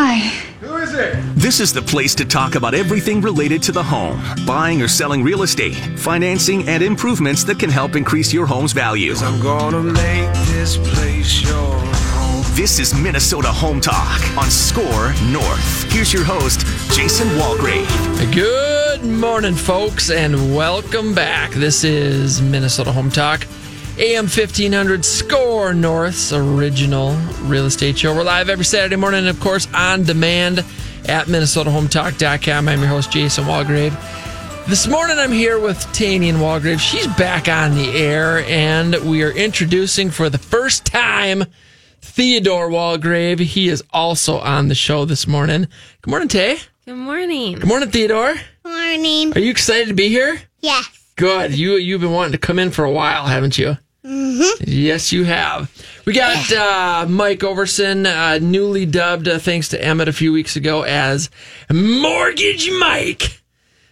Hi. Who is it? This is the place to talk about everything related to the home buying or selling real estate, financing, and improvements that can help increase your home's value. I'm gonna make this place your home. This is Minnesota Home Talk on SKOR North. Here's your host, Jason Walgrave. Good morning, folks, and welcome back. This is Minnesota Home Talk, AM 1500 SKOR North's original real estate show. We're live every Saturday morning, and of course, on demand at MinnesotaHometalk.com. I'm your host, Jason Walgrave. This morning, I'm here with Tanian Walgrave. She's back on the air, and we are introducing for the first time Theodore Walgrave. He is also on the show this morning. Good morning, Tay. Good morning. Good morning, Theodore. Morning. Are you excited to be here? Yes. Good. You you've been wanting to come in for a while, haven't you? Mm-hmm. Yes, you have. We got uh, Mike Overson, uh, newly dubbed, uh, thanks to Emmett a few weeks ago, as Mortgage Mike.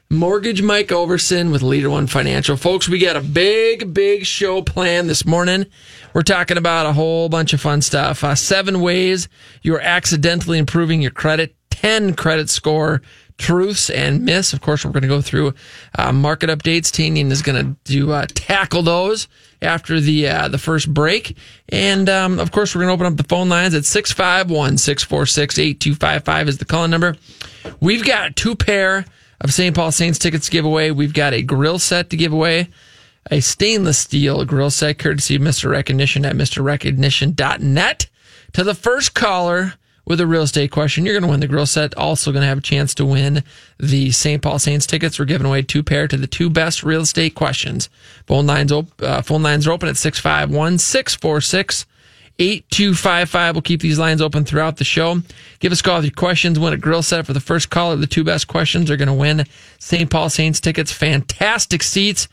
Mortgage Mike Overson with Leader One Financial. Folks, we got a big, big show planned this morning. We're talking about a whole bunch of fun stuff. Uh, seven ways you're accidentally improving your credit, 10 credit score truths and myths. Of course, we're going to go through uh, market updates. Tanian is going to do uh, tackle those after the uh, the first break. And um, of course, we're going to open up the phone lines at 651 646 8255 is the calling number. We've got two pair of St. Paul Saints tickets to give away. We've got a grill set to give away, a stainless steel grill set courtesy of Mr. Recognition at MrRecognition.net. To the first caller with a real estate question, you're going to win the grill set. Also going to have a chance to win the St. Paul Saints tickets. We're giving away two pair to the two best real estate questions. Phone lines, op- uh, phone lines are open at 651 646 8255. We'll keep these lines open throughout the show. Give us a call with your questions. Win a grill set for the first caller. The two best questions are going to win St. Paul Saints tickets. Fantastic seats.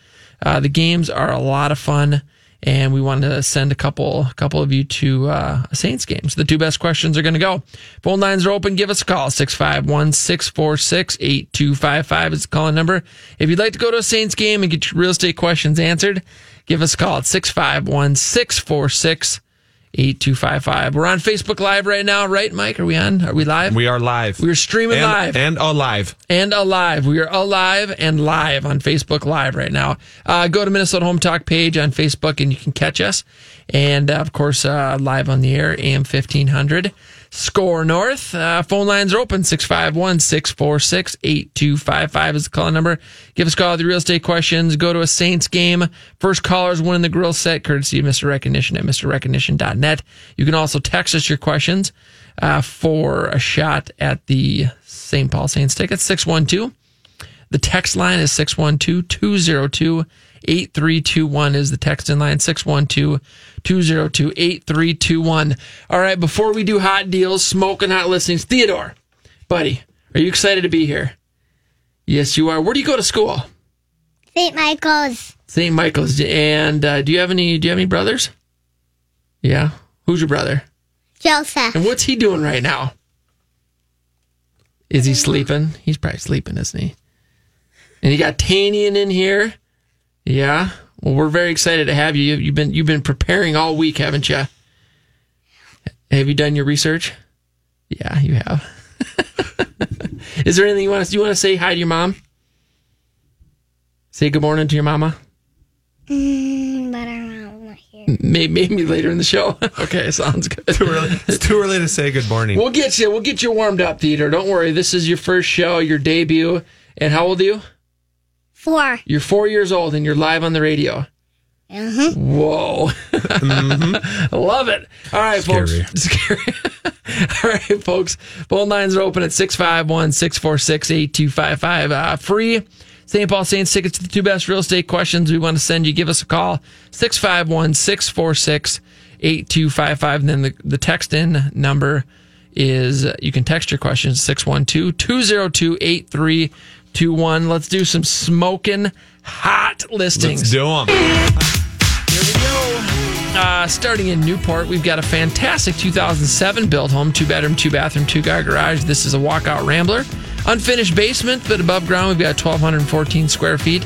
Uh, the games are a lot of fun. And we want to send a couple, a couple of you to uh, a Saints game. So the two best questions are going to go. Phone lines are open. Give us a call. 651 646 8255 is the calling number. If you'd like to go to a Saints game and get your real estate questions answered, give us a call at 651 646 8255. We're on Facebook Live right now, right, Mike? Are we on? Are we live? We are live. We're streaming and, live. and alive. and alive. We are alive and live on Facebook Live right now. Uh, go to Minnesota Home Talk page on Facebook and you can catch us. And uh, of course, uh, live on the air, AM 1500. SKOR North. Uh, phone lines are open 651 646 8255 is the call number. Give us a call with real estate questions. Go to a Saints game. First callers winning the grill set, courtesy of Mr. Recognition at MrRecognition.net. You can also text us your questions uh, for a shot at the St. Paul Saints tickets 612 the text line is 612 202 8321 is the text in line 612 202 8321. All right, before we do hot deals, smoking hot listings, Theodore, buddy, are you excited to be here? Yes, you are. Where do you go to school? St. Michael's. St. Michael's. And uh, do you have any do you have any brothers? Yeah. Who's your brother? Joseph. And what's he doing right now? Is he sleeping? He's probably sleeping, isn't he? And you got Tanian in here. Yeah. Well, we're very excited to have you. You've been you've been preparing all week, haven't you? Have you done your research? Yeah, you have. Is there anything you want to you want to say hi to your mom? Say good morning to your mama. Mm, but I'm not here. Maybe, maybe later in the show. okay, sounds good. Too early. It's too early to say good morning. We'll get you. We'll get you warmed up, Theater. Don't worry. This is your first show, your debut. And how old are you? Four. You're four years old, and you're live on the radio. Uh-huh. Whoa! I love it. All right, Scary. folks. Scary. All right, folks. Phone lines are open at 651 646 8255. Uh, Free St. Paul Saints tickets to the two best real estate questions we want to send you. Give us a call 651 646 8255. And then the, the text in number is uh, you can text your questions 612 202 8321. Let's do some smoking hot listings. Let's do them. Here we go. Uh, starting in Newport, we've got a fantastic 2007 built home, two bedroom, two bathroom, two car garage. This is a walkout Rambler. Unfinished basement, but above ground, we've got 1,214 square feet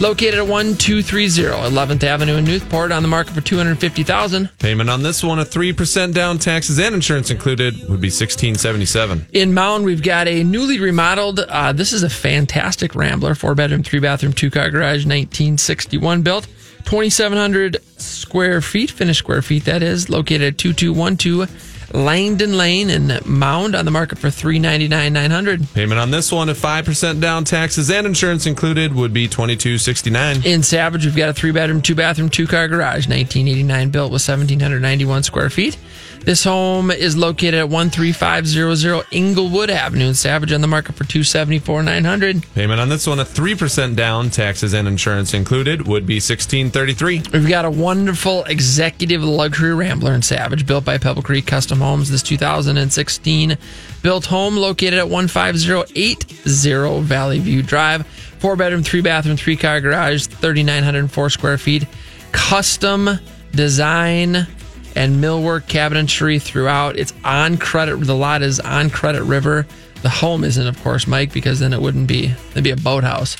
located at 1230 11th Avenue in Newport on the market for 250000 Payment on this one, a 3% down, taxes and insurance included, would be 1677 In Mound, we've got a newly remodeled. Uh, this is a fantastic Rambler, four bedroom, three bathroom, two car garage, 1961 built, 2,700 square feet, finished square feet. That is located at 2212 Langdon Lane and Mound on the market for 399 900 Payment on this one, a 5% down, taxes and insurance included, would be 2269 In Savage, we've got a three bedroom, two bathroom, two car garage, 1989 built with 1,791 square feet. This home is located at 13500 Inglewood Avenue in Savage on the market for 274 900 Payment on this one, a 3% down, taxes and insurance included, would be 1633 We've got a wonderful executive luxury Rambler in Savage, built by Pebble Creek Custom Homes. This 2016 built home located at 15080 Valley View Drive. Four bedroom, three bathroom, three car garage, 3,904 square feet. Custom design and millwork cabinetry throughout. It's on credit. The lot is on Credit River. The home isn't, of course, Mike, because then it wouldn't be. It'd be a boathouse.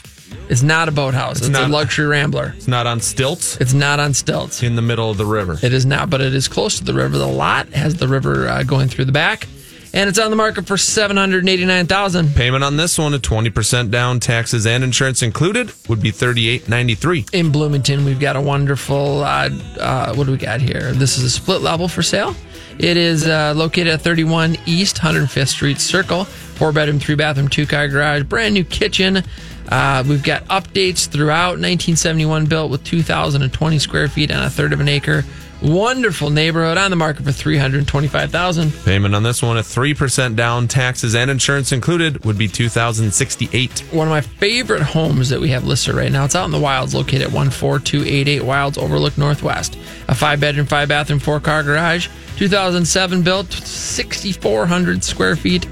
It's not a boathouse. It's, not- a luxury Rambler. It's not on stilts It's not on stilts. in the middle of the river. It is not, but it is close to the river. The lot has the river uh, going through the back, and it's on the market for seven hundred eighty-nine thousand. Payment on this one, a 20% down, taxes and insurance included, would be 3893 In Bloomington, we've got a wonderful. Uh, uh, what do we got here? This is a split level for sale. It is uh, located at 31 East 105th Street Circle. Four bedroom, three bathroom, two car garage, brand new kitchen. Uh, we've got updates throughout. 1971 built with 2,020 square feet and a third of an acre. Wonderful neighborhood on the market for 325,000. Payment on this one, a 3% down, taxes and insurance included, would be 2068 one of my favorite homes that we have listed right now. It's out in the wilds, located at 14288 Wilds Overlook Northwest. A five bedroom, five bathroom, four car garage. 2007 built, 6,400 square feet.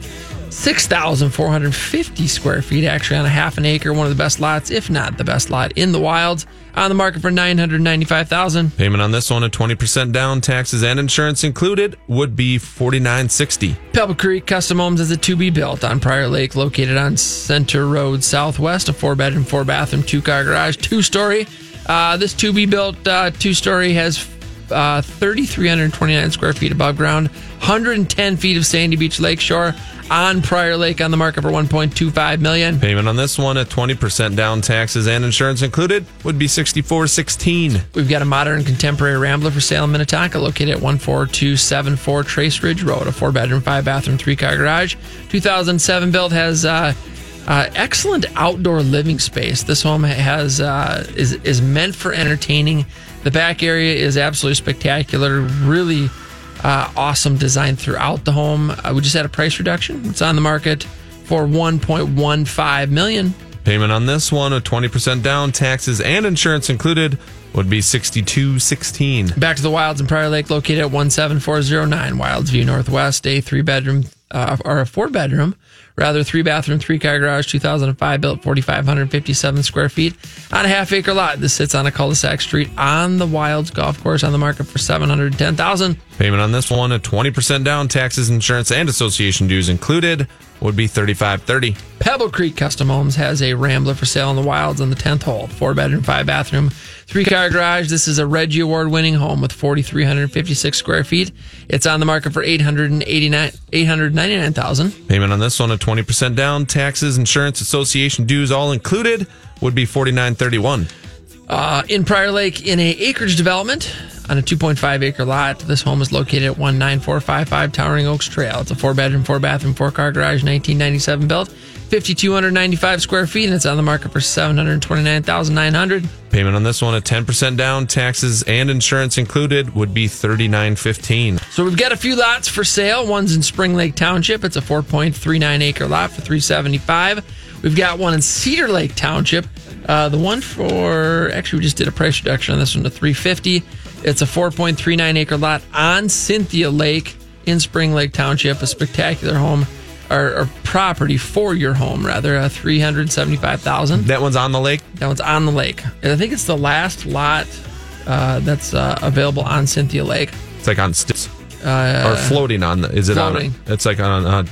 6,450 square feet, actually, on a half an acre. One of the best lots, if not the best lot, in the wilds. On the market for 995000 Payment on this one, a 20% down, taxes and insurance included, would be 4960 Pebble Creek Custom Homes is a to be built on Prior Lake, located on Center Road Southwest. A four bedroom, four bathroom, two car garage, two story. Uh, this to be built uh, two story has uh, 3,329 square feet above ground, 110 feet of Sandy Beach Lakeshore on Prior Lake on the market for 1.25 million. Payment on this one, at 20% down, taxes and insurance included, would be 6416 We've got a modern contemporary Rambler for sale in Minnetonka, located at 14274 Trace Ridge Road, a four bedroom, five bathroom, three car garage. 2007 built has uh, uh, excellent outdoor living space. This home has uh, is is meant for entertaining. The back area is absolutely spectacular. Really uh, awesome design throughout the home. Uh, we just had a price reduction. It's on the market for 1.15 million. Payment on this one, a 20% down, taxes and insurance included, would be 6216 Back to the Wilds in Prior Lake, located at 17409 Wilds View Northwest, a three bedroom, uh, or a four bedroom, rather three bathroom, three car garage, 2005 built, 4,557 square feet on a half acre lot. This sits on a cul-de-sac street on the Wilds Golf Course on the market for 710000 Payment on this one, a 20% down, taxes, insurance, and association dues included, would be 3530 Pebble Creek Custom Homes has a Rambler for sale in the wilds on the 10th hole. Four bedroom, five bathroom, three car garage. This is a Reggie Award winning home with 4,356 square feet. It's on the market for 889 899000 Payment on this one, a 20% down, taxes, insurance, association dues, all included, would be 4931 Uh, in Prior Lake, in a acreage development on a 2.5 acre lot, this home is located at 19455 Towering Oaks Trail. It's a four bedroom, four bathroom, four car garage, 1997 built, 5,295 square feet, and it's on the market for 729900 Payment on this one, at 10% down, taxes and insurance included, would be 3915 So we've got a few lots for sale. One's in Spring Lake Township. It's a 4.39 acre lot for 375. We've got one in Cedar Lake Township. Uh, the one for actually we just did a price reduction on this one to 350. It's a 4.39 acre lot on Cynthia Lake in Spring Lake Township. A spectacular home or, or property for your home rather. Uh, 375,000. That one's on the lake? That one's on the lake. And I think it's the last lot uh, that's uh, available on Cynthia Lake. It's like on stilts. or floating on the, is it floating. on? It's like on uh,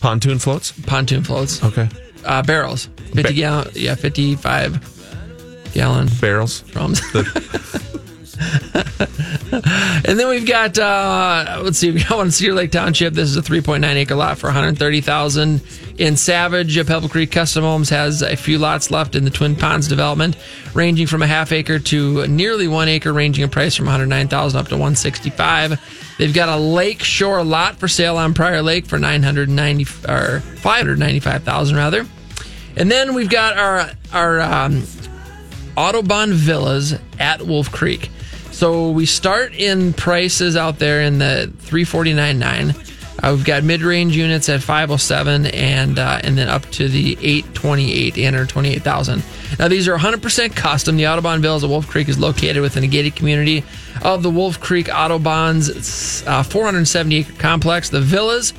pontoon floats? Pontoon floats. Okay. uh, barrels. 50 Ba- gallon, yeah, 55 gallon Barrels. drums. and then we've got uh, let's see, we got one in Cedar Lake Township. This is a 3.9 acre lot for 130,000 in Savage. Pebble Creek Custom Homes has a few lots left in the Twin Ponds development, ranging from a half acre to nearly one acre, ranging in price from 109,000 up to 165. They've got a lake shore lot for sale on Prior Lake for 990 or 595,000 rather. And then we've got our our um, Autobahn Villas at Wolf Creek. So we start in prices out there in the 349.9. Uh, we've got mid-range units at 507 and uh, and then up to the 828, 828,000. Now these are 100% custom. The Autobahn Villas at Wolf Creek is located within a gated community of the Wolf Creek Autobahn's uh, 470 acre complex. The villas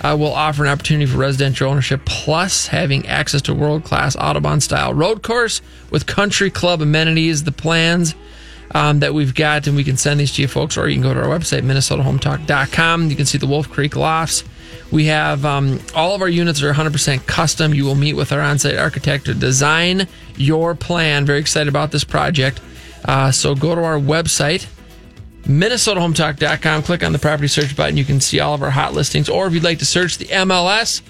uh, will offer an opportunity for residential ownership, plus having access to world class Autobahn style road course with country club amenities. The plans um, that we've got, and we can send these to you folks, or you can go to our website, MinnesotaHometalk.com. You can see the Wolf Creek lofts. We have um, all of our units are 100% custom. You will meet with our on site architect to design your plan. Very excited about this project. Uh, so go to our website, MinnesotaHometalk.com. Click on the property search button. You can see all of our hot listings. Or if you'd like to search the MLS,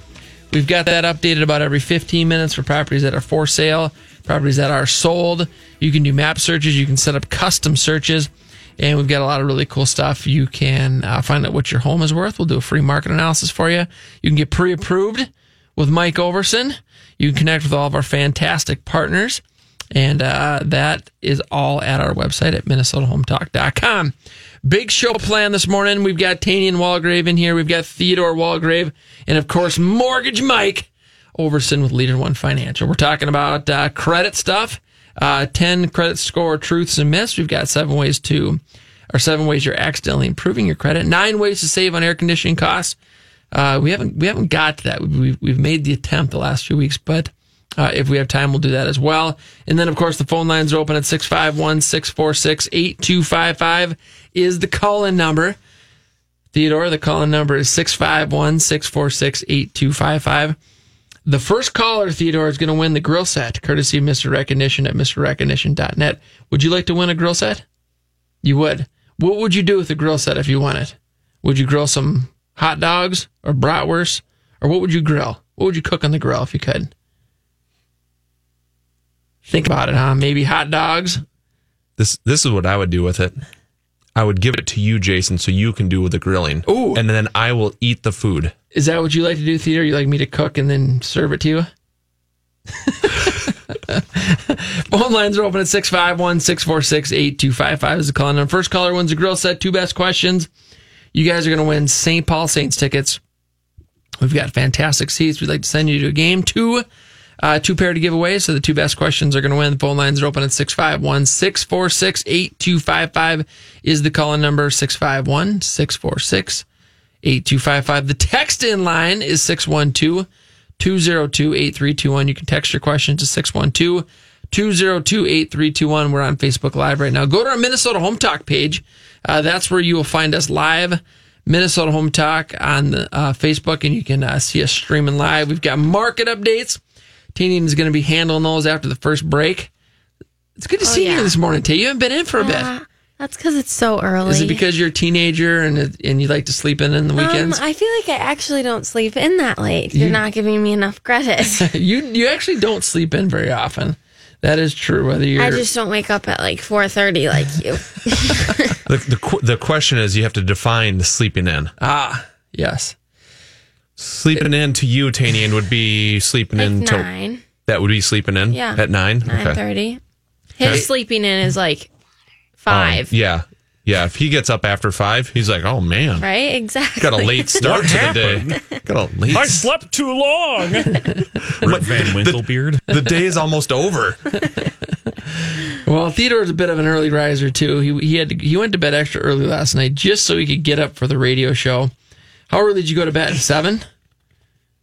we've got that updated about every 15 minutes for properties that are for sale, properties that are sold. You can do map searches. You can set up custom searches. And we've got a lot of really cool stuff. You can uh, find out what your home is worth. We'll do a free market analysis for you. You can get pre approved with Mike Overson. You can connect with all of our fantastic partners. And uh, that is all at our website at MinnesotaHometalk.com. Big show plan this morning. We've got Tanian Walgrave in here. We've got Theodore Walgrave. And of course, Mortgage Mike Overson with Leader One Financial. We're talking about uh, credit stuff. Uh, 10 credit score truths and myths. We've got seven ways to, or seven ways you're accidentally improving your credit. Nine ways to save on air conditioning costs. Uh, we haven't we haven't got to that. We've, we've made the attempt the last few weeks, but uh, if we have time, we'll do that as well. And then, of course, the phone lines are open at 651 646 8255 is the call in number. Theodore, the call in number is 651 646 8255. The first caller, Theodore, is going to win the grill set, courtesy of Mr. Recognition at MrRecognition.net. Would you like to win a grill set? You would. What would you do with a grill set if you won it? Would you grill some hot dogs or bratwurst? Or what would you grill? What would you cook on the grill if you could? Think about it, huh? Maybe hot dogs. This this is what I would do with it. I would give it to you, Jason, so you can do with the grilling. Ooh. And then I will eat the food. Is that what you like to do, Theater? You like me to cook and then serve it to you? Phone lines are open at 651 646 8255 is the call number. First caller wins a grill set. Two best questions. You guys are going to win St. Paul Saints tickets. We've got fantastic seats. We'd like to send you to a game. Two, uh, two pair to give away. So the two best questions are going to win. The phone lines are open at 651 646 8255 is the call number 651 646 8255. The text in line is 612 202 8321. You can text your question to 612 202 8321. We're on Facebook Live right now. Go to our Minnesota Home Talk page. Uh, that's where you will find us live. Minnesota Home Talk on the, uh, Facebook, and you can uh, see us streaming live. We've got market updates. Tanian is going to be handling those after the first break. It's good to see yeah. you this morning, Tay. You haven't been in for a bit. Uh, that's because it's so early. Is it because you're a teenager and and you like to sleep in in the weekends? Um, I feel like I actually don't sleep in that late. You're not giving me enough credit. you you actually don't sleep in very often. That is true. Whether you're I just don't wake up at like 4:30 like you. The, the, the question is you have to define the sleeping in. ah yes. Sleeping in to you, Tanian, would be sleeping Like in till nine, that would be sleeping in Yeah. at nine. nine thirty. His Okay. sleeping in is like Um, five, yeah, yeah. If he gets up after five, he's like, "Oh man, right? Exactly. got a late start to the day. Got a late. I slept too long. Rip Van Winklebeard. the day is almost over. Well, Theodore's a bit of an early riser too. He he had to, he went to bed extra early last night just so he could get up for the radio show. How early did you go to bed? Seven.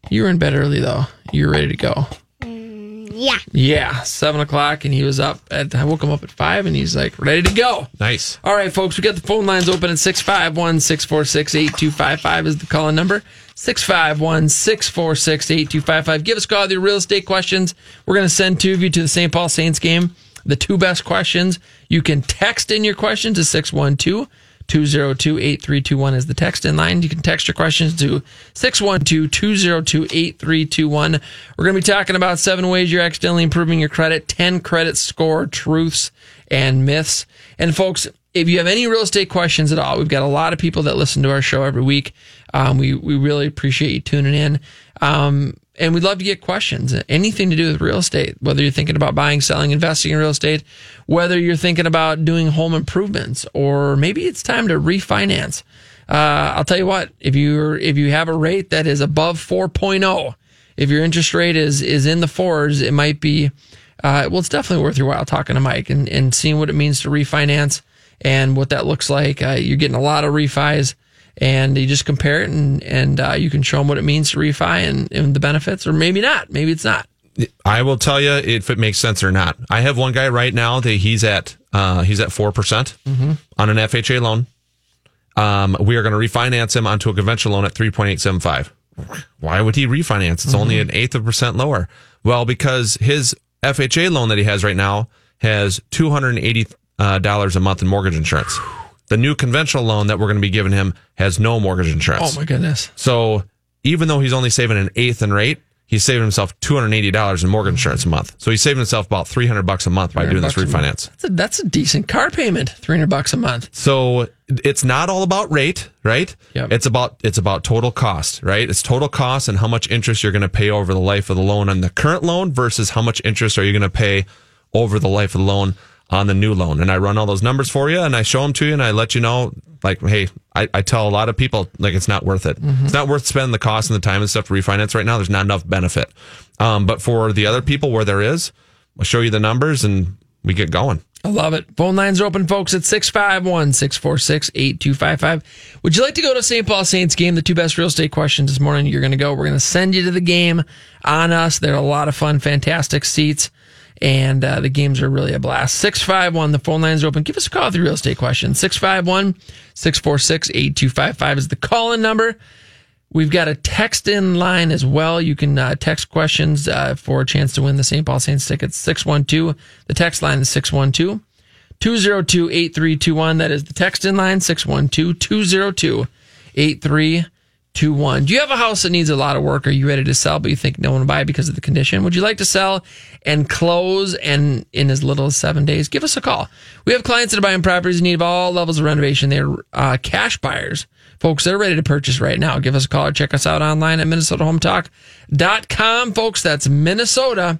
You were in bed early though. You were ready to go. Mm, yeah. Yeah, seven o'clock, and he was up. At, I woke him up at five, and he's like ready to go. Nice. All right, folks, we got the phone lines open at 651 646 8255 is the calling number. 651 646 8255. Give us a call with your real estate questions. We're going to send two of you to the St. Paul Saints game the two best questions. You can text in your questions to 612 202 8321 is the text in line. You can text your questions to 612 202 8321. We're going to be talking about seven ways you're accidentally improving your credit, 10 credit score truths and myths. And folks, if you have any real estate questions at all, we've got a lot of people that listen to our show every week. Um, we, we really appreciate you tuning in. Um, and we'd love to get questions, anything to do with real estate, whether you're thinking about buying, selling, investing in real estate, whether you're thinking about doing home improvements, or maybe it's time to refinance. Uh, I'll tell you what, if you're, if you have a rate that is above 4.0, if your interest rate is, is in the fours, it might be, uh, well, it's definitely worth your while talking to Mike and, and seeing what it means to refinance and what that looks like. Uh, you're getting a lot of refis and you just compare it and, and uh, you can show them what it means to refi and, and the benefits, or maybe not. Maybe it's not. I will tell you if it makes sense or not. I have one guy right now that he's at uh, he's at four percent on an FHA loan. Um, we are going to refinance him onto a conventional loan at three point eight seven five. Why would he refinance? It's only an eighth of a percent lower. Well, because his FHA loan that he has right now has two hundred and eighty uh, dollars a month in mortgage insurance. The new conventional loan that we're going to be giving him has no mortgage insurance. Oh my goodness. So even though he's only saving an eighth in rate, he's saving himself two hundred and eighty dollars in mortgage insurance a month. So he's saving himself about three hundred bucks a month by doing this 300 a refinance. That's a, that's a decent car payment, 300 bucks a month. So it's not all about rate, right? Yep. It's about it's about total cost, right? It's total cost and how much interest you're going to pay over the life of the loan on the current loan versus how much interest are you going to pay over the life of the loan on the new loan. And I run all those numbers for you and I show them to you and I let you know, like, hey, I, I tell a lot of people, like, it's not worth it. It's not worth spending the cost and the time and stuff to refinance right now. There's not enough benefit. Um, but for the other people where there is, I'll show you the numbers and we get going. I love it. Phone lines are open, folks, at 651 646 8255. Would you like to go to St. Paul Saints game? The two best real estate questions this morning. You're going to go. We're going to send you to the game on us. They're a lot of fun, fantastic seats, and uh, the games are really a blast. 651, the phone lines are open. Give us a call with your real estate question. 651 646 8255 is the call in number. We've got a text in line as well. You can uh, text questions uh, for a chance to win the St. Paul Saints tickets. 612. The text line is 612 202 8321. That is the text in line 612 202 8321. Do you have a house that needs a lot of work? Are you ready to sell, but you think no one will buy because of the condition? Would you like to sell and close and in as little as seven days? Give us a call. We have clients that are buying properties in need of all levels of renovation. They're uh, cash buyers. Folks, they're ready to purchase right now. Give us a call or check us out online at minnesotahometalk.com. Folks, that's Minnesota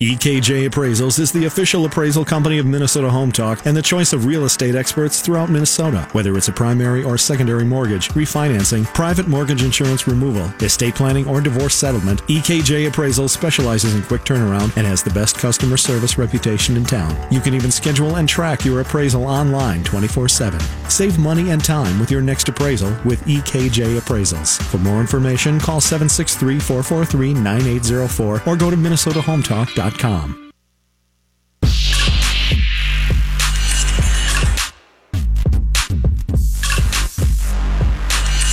EKJ Appraisals is the official appraisal company of Minnesota Home Talk and the choice of real estate experts throughout Minnesota. Whether it's a primary or secondary mortgage, refinancing, private mortgage insurance removal, estate planning, or divorce settlement, EKJ Appraisals specializes in quick turnaround and has the best customer service reputation in town. You can even schedule and track your appraisal online 24 7. Save money and time with your next appraisal with EKJ Appraisals. For more information, call 763 443 9804 or go to MinnesotaHometalk.com.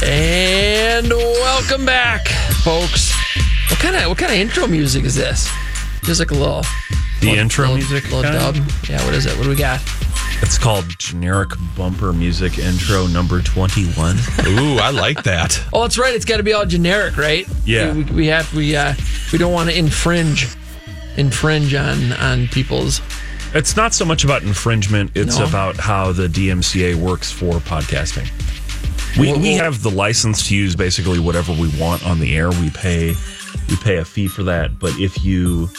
And welcome back, folks. What kind of what kind of intro music is this? Just like a little The little- intro little- music, little kinda? dub. Yeah, what is it? What do we got? It's called generic bumper music intro number 21. Ooh, I like that. Oh, that's right. It's got to be all generic, right? Yeah. We, we have we uh we don't want to infringe infringe on on people's. It's not so much about infringement, it's No. about how the DMCA works for podcasting. We, Well, we have the license to use basically whatever we want on the air. We pay we pay a fee for that, but if you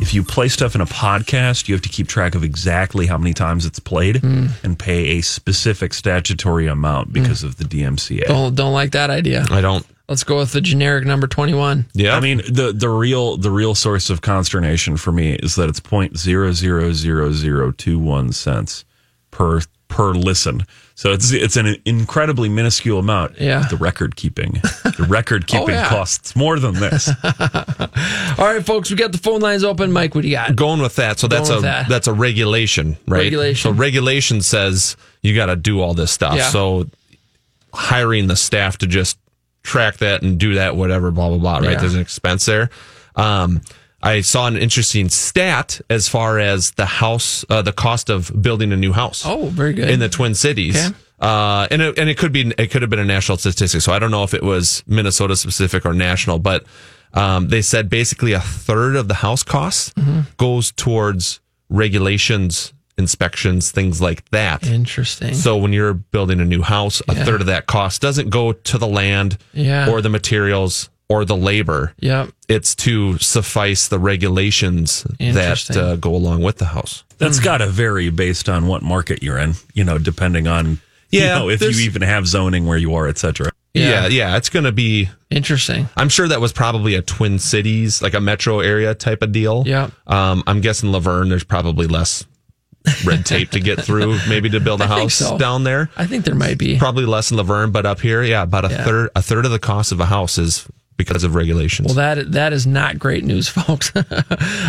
if you play stuff in a podcast, you have to keep track of exactly how many times it's played Hmm. and pay a specific statutory amount because of the DMCA. Don't don't like that idea. I don't. Let's go with the generic number twenty one. Yeah. I mean the the real the real source of consternation for me is that it's point zero zero zero zero two one cents per per listen. So it's it's an incredibly minuscule amount. Yeah. The record keeping. The record oh, keeping yeah. costs more than this. All right, folks, we got the phone lines open. Mike, what do you got? Going with that. So that's a that. that's a regulation, right? Regulation. So regulation says you got to do all this stuff. Yeah. So hiring the staff to just track that and do that, whatever, blah blah blah. Right? Yeah. There's an expense there. Um, I saw an interesting stat as far as the house, uh, the cost of building a new house. Oh, very good. in the Twin Cities. Okay. Uh, and it, and it could be it could have been a national statistic. So I don't know if it was Minnesota specific or national, but um, they said basically a third of the house costs Mm-hmm. goes towards regulations, inspections, things like that. Interesting. So when you're building a new house, a Yeah. third of that cost doesn't go to the land Yeah. or the materials or the labor. Yeah. It's to suffice the regulations that uh, go along with the house. That's got to vary based on what market you're in, you know, depending on you Yeah, know, if you even have zoning where you are, etc. cetera. Yeah, yeah, it's going to be Interesting. I'm sure that was probably a Twin Cities, like a metro area type of deal. Yeah. Um, I'm guessing Luverne, there's probably less red tape to get through, maybe to build a house so. down there. I think there might be. Probably less in Luverne, but up here, yeah, about a Yeah. third a third of the cost of a house is because of regulations. Well, that that is not great news, folks.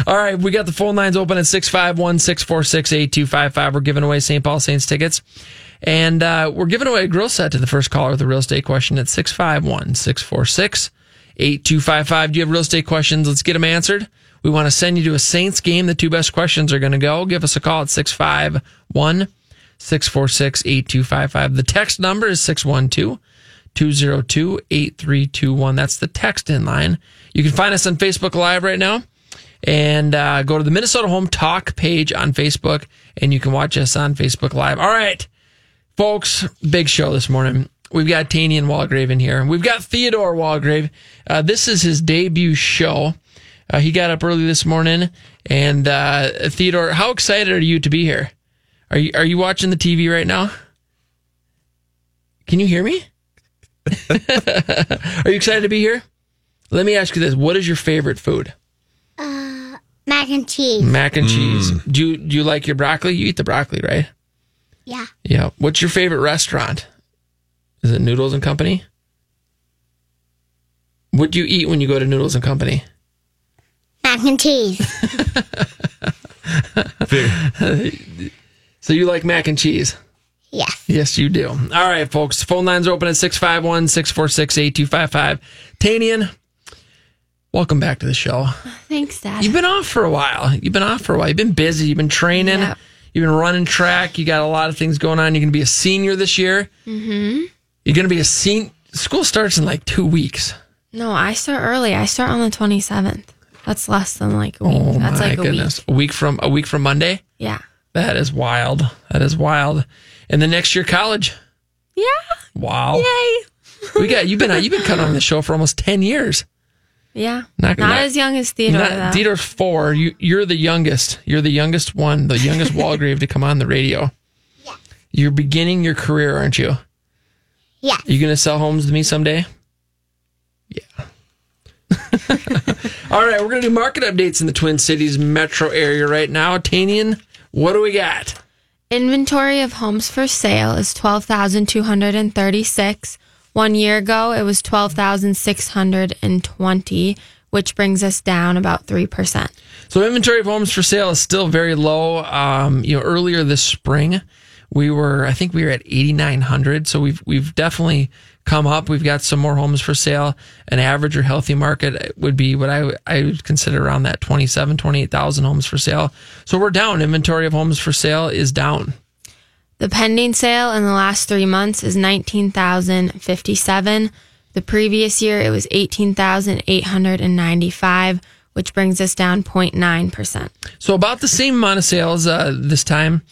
All right, we got the phone lines open at 651 646 8255. We're giving away St. Paul Saints tickets. And uh, we're giving away a grill set to the first caller with a real estate question at 651 646 8255. Do you have real estate questions? Let's get them answered. We want to send you to a Saints game. The two best questions are going to go. Give us a call at 651 646 8255. The text number is 612 202 8321. That's the text in line. You can find us on Facebook Live right now and uh, go to the Minnesota Home Talk page on Facebook and you can watch us on Facebook Live. All right, folks, big show this morning. We've got Tanian Walgrave in here. We've got Theodore Walgrave. Uh, this is his debut show. Uh, he got up early this morning. And uh, Theodore, how excited are you to be here? Are you are you watching the TV right now? Can you hear me? Are you excited to be here? Let me ask you this: What is your favorite food? Uh, Mac and cheese. Mac and cheese. Do you do you like your broccoli? You eat the broccoli, right? Yeah. Yeah. What's your favorite restaurant? Is it Noodles and Company? What do you eat when you go to Noodles and Company? Mac and cheese. So you like mac and cheese? Yes. Yes, you do. All right, folks. Phone lines are open at 651 646 8255. Tanian, Welcome back to the show. Thanks, Dad. You've been off for a while. You've been off for a while. You've been busy. You've been training. Yep. You've been running track. You got a lot of things going on. You're going to be a senior this year. Mm-hmm. You're going to be a senior. School starts in like two weeks. No, I start early. I start on the 27th. That's less than like a oh week. Oh That's my like a goodness! week. A week from a week from Monday. Yeah. That is wild. That is wild. And the next year, college. Yeah. Wow. Yay. we got you've been you've been coming on the show for almost ten years. Yeah. Not- Not, not- as young as Theodore, Not- though. Theodore's four. You you're the youngest. You're the youngest one, the youngest Walgrave to come on the radio. Yeah. You're beginning your career, aren't you? Yeah. You gonna sell homes to me someday? All right, we're gonna do market updates in the Twin Cities metro area right now. Tanian, what do we got? Inventory of homes for sale is 12,236. One year ago, it was 12,620, which brings us down about 3%. So inventory of homes for sale is still very low. Um, you know, earlier this spring, we were, I think we were at 8,900. So we've, we've definitely come up. We've got some more homes for sale. An average or healthy market would be what I, I would consider around that 27, 28,000 homes for sale. So we're down. Inventory of homes for sale is down. The pending sale in the last three months is 19,057. The previous year, it was 18,895, which brings us down 0.9%. So about the same amount of sales uh, this time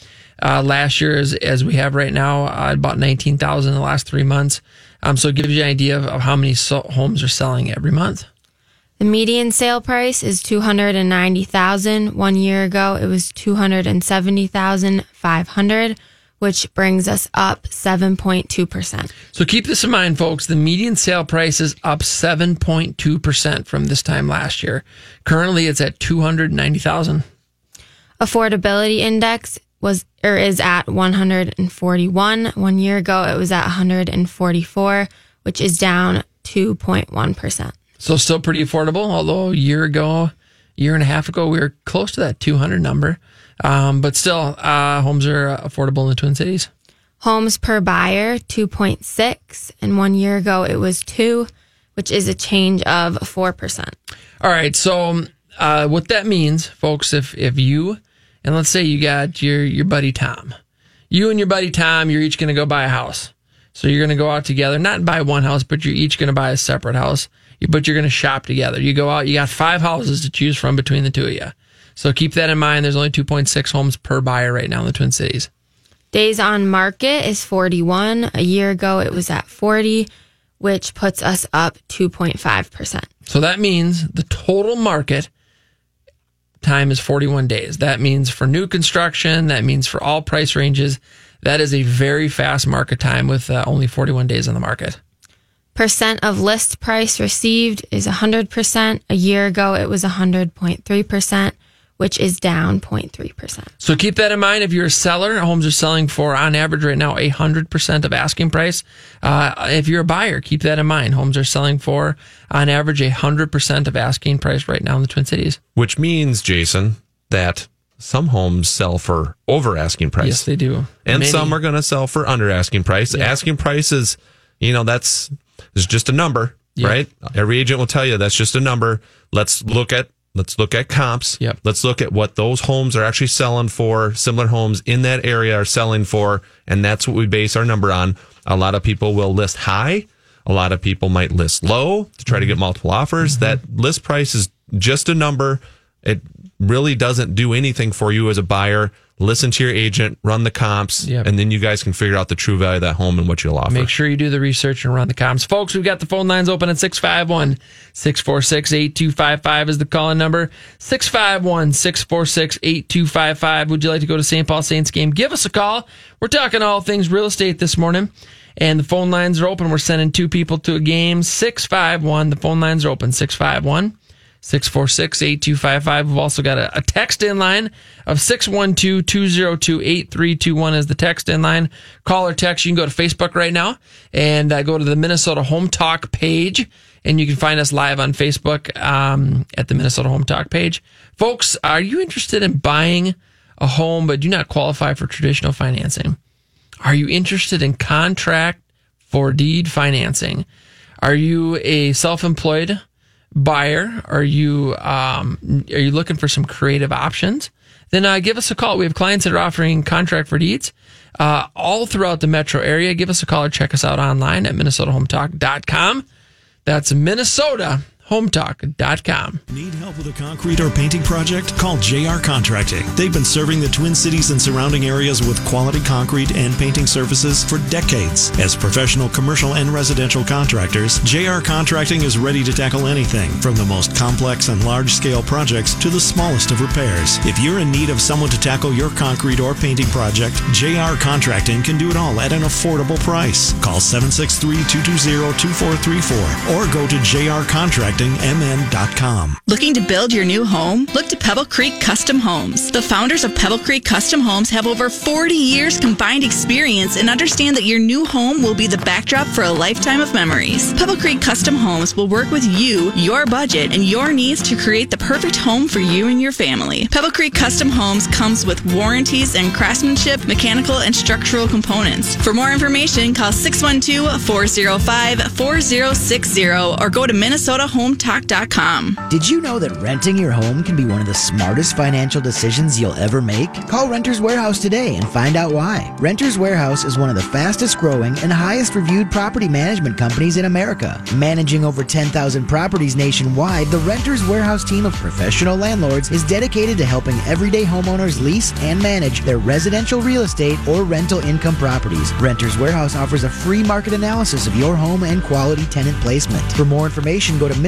uh, last year as, as we have right now, uh, about 19,000 in the last three months. Um, so it gives you an idea of, of how many so- homes are selling every month. The median sale price is 290,000. One year ago, it was 270,500, which brings us up 7.2%. So keep this in mind, folks. The median sale price is up 7.2% from this time last year. Currently, it's at 290,000. Affordability index was or is at 141. One year ago, it was at 144, which is down 2.1%. So still pretty affordable, although a year ago, year and a half ago, we were close to that 200 number. Um, but still, uh, homes are affordable in the Twin Cities. Homes per buyer, 2.6. And one year ago, it was 2, which is a change of 4%. All right. So, uh, what that means, folks, if if you and let's say you got your your buddy Tom, you and your buddy Tom, you're each going to go buy a house. So you're going to go out together, not buy one house, but you're each going to buy a separate house. But you're going to shop together. You go out. You got five houses to choose from between the two of you. So keep that in mind. There's only 2.6 homes per buyer right now in the Twin Cities. Days on market is 41. A year ago, it was at 40, which puts us up 2.5%. So that means the total market time is 41 days. That means for new construction, that means for all price ranges. That is a very fast market time with uh, only 41 days on the market. Percent of list price received is 100%. A year ago, it was 100.3%, which is down 0.3%. So keep that in mind. If you're a seller, homes are selling for on average right now 100% of asking price. Uh, if you're a buyer, keep that in mind. Homes are selling for on average 100% of asking price right now in the Twin Cities. Which means, Jason, that some homes sell for over asking price. Yes, they do. And Many. some are going to sell for under asking price. Asking price is, you know, that's is just a number, Yeah. right? Every agent will tell you that's just a number. Let's look at let's look at comps. Yep. Let's look at what those homes are actually selling for. Similar homes in that area are selling for, and that's what we base our number on. A lot of people will list high. A lot of people might list low to try to get mm-hmm. multiple offers. Mm-hmm. That list price is just a number. It really doesn't do anything for you as a buyer. Listen to your agent, run the comps, Yep. and then you guys can figure out the true value of that home and what you'll offer. Make sure you do the research and run the comps. Folks, we've got the phone lines open at 651 646 8255 is the calling number. 651 646 8255. Would you like to go to St. Paul Saints game? Give us a call. We're talking all things real estate this morning. And the phone lines are open. We're sending two people to a game. 651. The phone lines are open. 651 646 8255. We've also got a, a text in line of 612 202 8321 is the text in line. Call or text. You can go to Facebook right now and uh, go to the Minnesota Home Talk page, and you can find us live on Facebook um, at the Minnesota Home Talk page. Folks, are you interested in buying a home but do not qualify for traditional financing? Are you interested in contract for deed financing? Are you a self employed buyer? Are you um, are you looking for some creative options? Then uh, give us a call. We have clients that are offering contract for deeds uh, all throughout the metro area. Give us a call or check us out online at minnesotahometalk.com. That's minnesotahometalk.com. Need help with a concrete or painting project? Call JR Contracting. They've been serving the Twin Cities and surrounding areas with quality concrete and painting services for decades. As professional commercial and residential contractors, JR Contracting is ready to tackle anything from the most complex and large scale projects to the smallest of repairs. If you're in need of someone to tackle your concrete or painting project, JR Contracting can do it all at an affordable price. Call 763 220 2434 or go to jrcontractingmn.com. Looking to build your new home? Look to Pebble Creek Custom Homes. The founders of Pebble Creek Custom Homes have over 40 years combined experience and understand that your new home will be the backdrop for a lifetime of memories. Pebble Creek Custom Homes will work with you, your budget, and your needs to create the perfect home for you and your family. Pebble Creek Custom Homes comes with warranties and craftsmanship, mechanical, and structural components. For more information, call 612 405 4060 or go to MinnesotaHometalk.com. Did you know that renting your home can be one of the smartest financial decisions you'll ever make? Call Renters Warehouse today and find out why. Renters Warehouse is one of the fastest growing and highest reviewed property management companies in America. Managing over 10,000 properties nationwide, the Renters Warehouse team of professional landlords is dedicated to helping everyday homeowners lease and manage their residential real estate or rental income properties. Renters Warehouse offers a free market analysis of your home and quality tenant placement. For more information, go to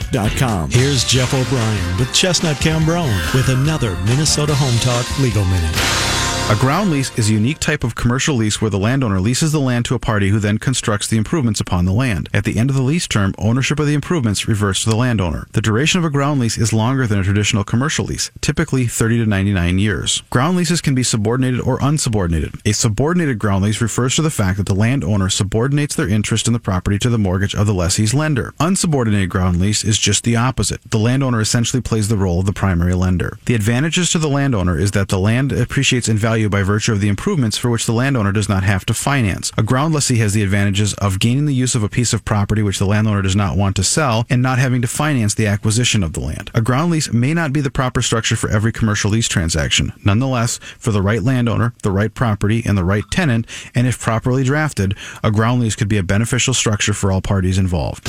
minnesotahometalk.com. Here's Jeff O'Brien with Chestnut Cambronne with another Minnesota Home Talk Legal Minute. A ground lease is a unique type of commercial lease where the landowner leases the land to a party who then constructs the improvements upon the land. At the end of the lease term, ownership of the improvements reverts to the landowner. The duration of a ground lease is longer than a traditional commercial lease, typically 30 to 99 years. Ground leases can be subordinated or unsubordinated. A subordinated ground lease refers to the fact that the landowner subordinates their interest in the property to the mortgage of the lessee's lender. Unsubordinated ground lease is just the opposite. The landowner essentially plays the role of the primary lender. The advantages to the landowner is that the land appreciates in value by virtue of the improvements for which the landowner does not have to finance. A ground lessee has the advantages of gaining the use of a piece of property which the landowner does not want to sell and not having to finance the acquisition of the land. A ground lease may not be the proper structure for every commercial lease transaction. Nonetheless, for the right landowner, the right property, and the right tenant, and if properly drafted, a ground lease could be a beneficial structure for all parties involved.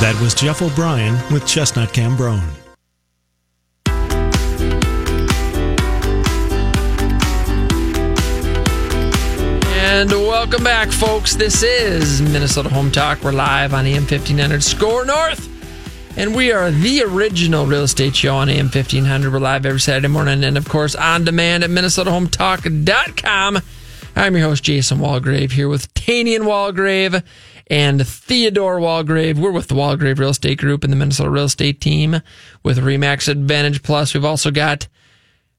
That was Jeff O'Brien with Chestnut Cambronne. And welcome back, folks. This is Minnesota Home Talk. We're live on AM 1500 SKOR North. And we are the original real estate show on AM 1500. We're live every Saturday morning and, of course, on demand at MinnesotaHometalk.com. I'm your host, Jason Walgrave, here with Tanian Walgrave and Theodore Walgrave. We're with the Walgrave Real Estate Group and the Minnesota Real Estate Team with Remax Advantage Plus. We've also got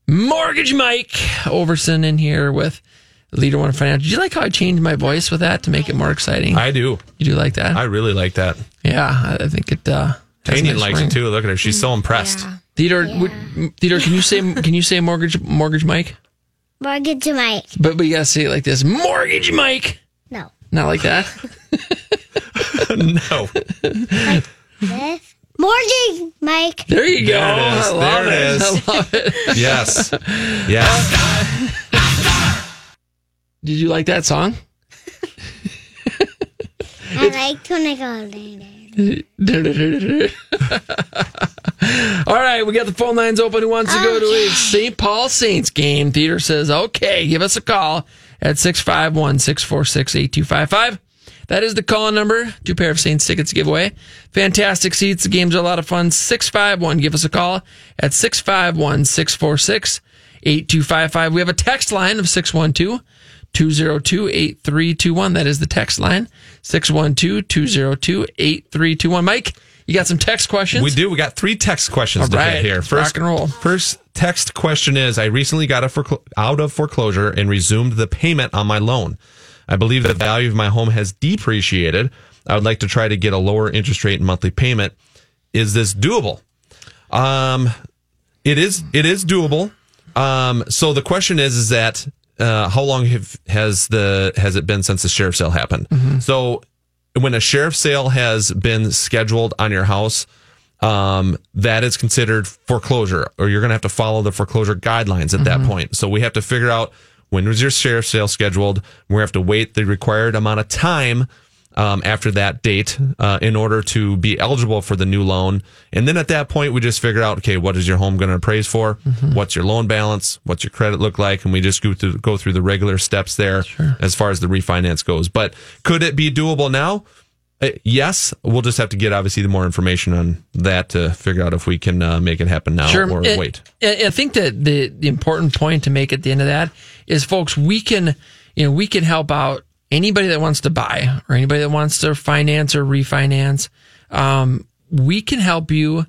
Mortgage Mike Overson in here with LeaderOne Financial. Did you like how I changed my voice with that to make it more exciting? I do. You do like that? I really like that. Yeah, I I think it. Uh, has Tanya nice likes ring. it too. Look at her; she's so impressed. Theodore, would, Theodore, can you say can you say mortgage mortgage Mike? Mortgage Mike. But but you gotta say it like this: Mortgage Mike. No. Not like that. no. This? Morning, Mike. There you go. There it is. I love There it it. is. I love it. Yes. Yes. Did you like that song? I like when I go. All right, we got the phone lines open. Who wants to go to a St. Paul Saints game? Theodore says, okay, give us a call at 651 646 8255. That is the call number. Two pair of Saints tickets giveaway. Fantastic seats. The games are a lot of fun. 651. Give us a call at 651 646 8255. We have a text line of 612 202 8321. That is the text line 612 202 8321. Mike, you got some text questions? We do. We got three text questions All to right, here. First, rock and roll. First text question is: I recently got out of foreclosure and resumed the payment on my loan. I believe the value of my home has depreciated. I would like to try to get a lower interest rate and monthly payment. Is this doable? Um, it is. It is doable. Um, so the question is: is that uh, how long have, has the has it been since the sheriff sale happened? So when a sheriff sale has been scheduled on your house, um, that is considered foreclosure, or you're going to have to follow the foreclosure guidelines at that point. So we have to figure out when was your sheriff sale scheduled. We have to wait the required amount of time um, after that date uh, in order to be eligible for the new loan. And then at that point, we just figure out, okay, what is your home going to appraise for? What's your loan balance? What's your credit look like? And we just go through, go through the regular steps there as far as the refinance goes. But could it be doable now? Uh, yes, we'll just have to get obviously the more information on that to figure out if we can uh, make it happen now or And- wait. I think that the the important point to make at the end of that is, folks, we can you know we can help out anybody that wants to buy or anybody that wants to finance or refinance. Um, we can help you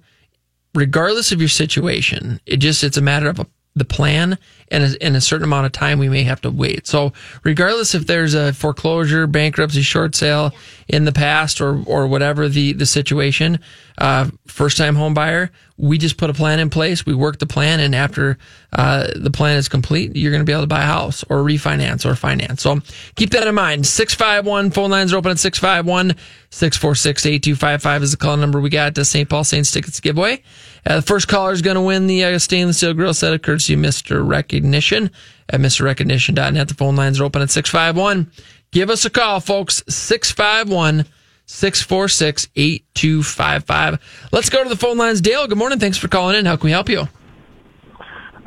regardless of your situation. It just it's a matter of a, the plan and a, in a certain amount of time we may have to wait. So regardless if there's a foreclosure, bankruptcy, short sale in the past or or whatever the the situation, uh, first time home buyer, we just put a plan in place. We work the plan, and after uh, the plan is complete, you're going to be able to buy a house or refinance or finance. So keep that in mind. Six five one phone lines are open at 651 646 8255 is the call number we got to St. Paul Saints tickets giveaway. Uh, the first caller is going to win the uh, stainless steel grill set of courtesy Mr. Mr. Recognition at MrRecognition.net. The phone lines are open at 651. Give us a call, folks. 651 646 8255. Let's go to the phone lines. Dale, good morning. Thanks for calling in. How can we help you?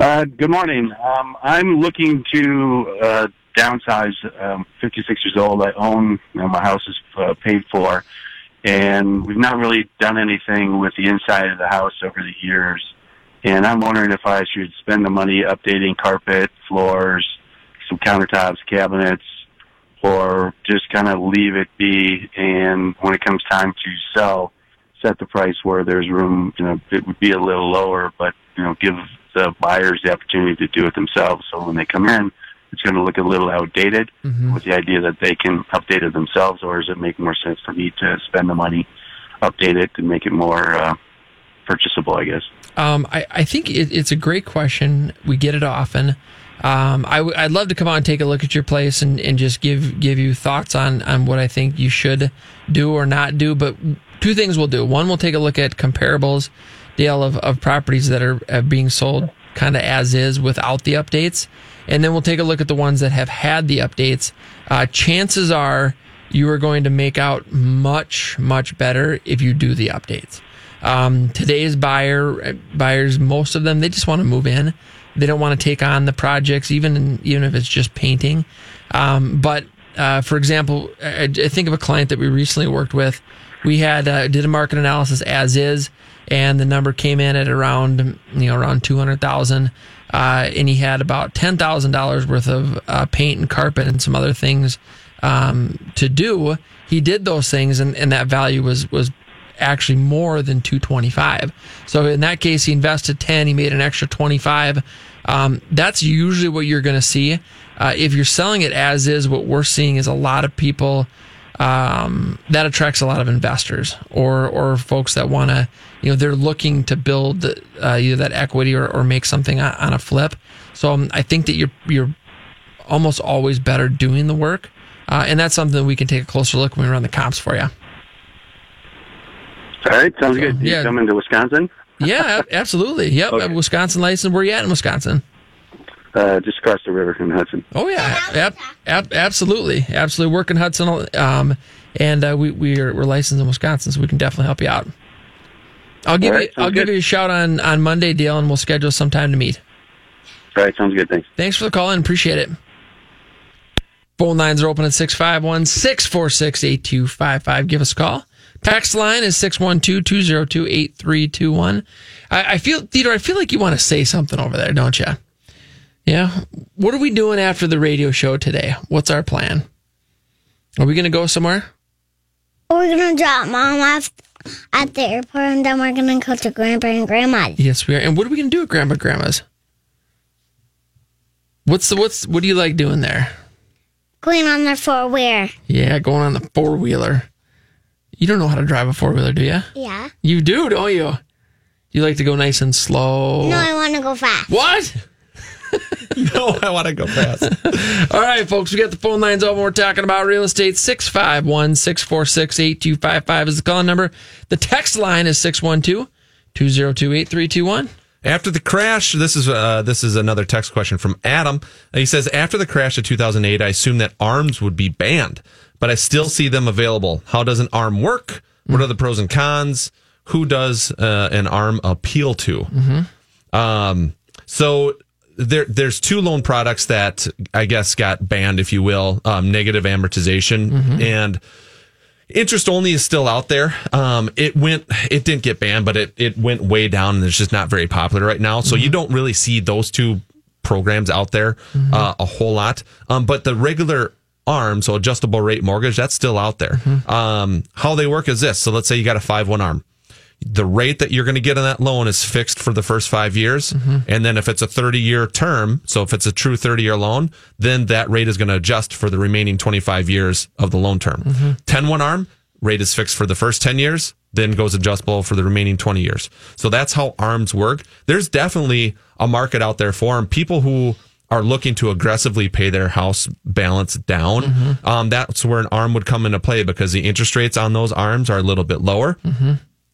Uh, good morning. Um, I'm looking to uh, downsize. Um, 56 years old. I own. You know, my house is uh, paid for, and we've not really done anything with the inside of the house over the years. And I'm wondering if I should spend the money updating carpet, floors, some countertops, cabinets, or just kind of leave it be. And when it comes time to sell, set the price where there's room. You know, it would be a little lower, but you know, give the buyers the opportunity to do it themselves. So when they come in, it's going to look a little outdated with the idea that they can update it themselves, or does it make more sense for me to spend the money, update it, and make it more uh, purchasable? I guess. Um, I, I think it, it's a great question. We get it often. Um, I, w- I'd love to come on and take a look at your place and, and just give give you thoughts on, on what I think you should do or not do. But two things we'll do. One, we'll take a look at comparables, Dale, of, of properties that are uh, being sold kind of as is without the updates. And then we'll take a look at the ones that have had the updates. Uh, chances are you are going to make out much, much better if you do the updates. Um, today's buyer buyers, most of them, they just want to move in. They don't want to take on the projects, even even if it's just painting. Um, but uh, for example, I, I think of a client that we recently worked with. We had uh, did a market analysis as is, and the number came in at around you know around two hundred thousand. Uh, and he had about ten thousand dollars worth of uh, paint and carpet and some other things um, to do. He did those things, and, and that value was was actually more than 225 so in that case he invested 10 he made an extra 25 um, that's usually what you're going to see. Uh, if you're selling it as is what we're seeing is a lot of people um, that attracts a lot of investors or or folks that want to you know they're looking to build uh, either that equity or, or make something on, a flip. So um, i think that you're you're almost always better doing the work. Uh, and that's something we can take a closer look when we run the comps for you All right, sounds good. You yeah. coming to Wisconsin? Yeah, absolutely. Yep, a Wisconsin license. Where are you at in Wisconsin? Uh, just across the river from Hudson. Oh yeah, ab- ab- absolutely, absolutely. Work in Hudson, um, and uh, we we are we're licensed in Wisconsin, so we can definitely help you out. I'll give right, you I'll sounds give you a shout on on Monday, Dale, and we'll schedule some time to meet. All right, sounds good. Thanks. Thanks for the call and appreciate it. Phone lines are open at 651 646 8255. Give us a call. Text line is 612 202 8321. I feel, Theodore, I feel like you want to say something over there, don't you? Yeah. What are we doing after the radio show today? What's our plan? Are we going to go somewhere? We're gonna drop mom off at the airport, and then we're gonna go to grandpa and grandma's. Yes, we are. And what are we going to do at Grandma Grandma's? What's the, what's, what do you like doing there? Going on their four wheeler. Yeah, going on the four wheeler. You don't know how to drive a four wheeler, do you? Yeah. You do, don't you? You like to go nice and slow. No, I want to go fast. What? no, I want to go fast. All right, folks, we got the phone lines open. We're talking about real estate. 651 646 8255 is the call number. The text line is 612 202 8321. After the crash, this is uh, this is another text question from Adam. He says, after the crash of 2008, I assumed that arms would be banned, but I still see them available. How does an arm work? What are the pros and cons? Who does uh, an arm appeal to? Um, so there, there's two loan products that I guess got banned, if you will, um, negative amortization and interest only is still out there. Um, it went, it didn't get banned, but it, it went way down and it's just not very popular right now. So you don't really see those two programs out there uh, a whole lot. Um, but the regular arm, so adjustable rate mortgage, that's still out there. Mm-hmm. Um, how they work is this. So let's say you got a five one arm the rate that you're going to get on that loan is fixed for the first five years. Mm-hmm. And then if it's a 30 year term, so if it's a true 30 year loan, then that rate is going to adjust for the remaining 25 years of the loan term. Mm-hmm. 10 1 arm, rate is fixed for the first 10 years, then goes adjustable for the remaining 20 years. So that's how arms work. There's definitely a market out there for them. People who are looking to aggressively pay their house balance down, mm-hmm. um, that's where an arm would come into play because the interest rates on those arms are a little bit lower. Mm-hmm.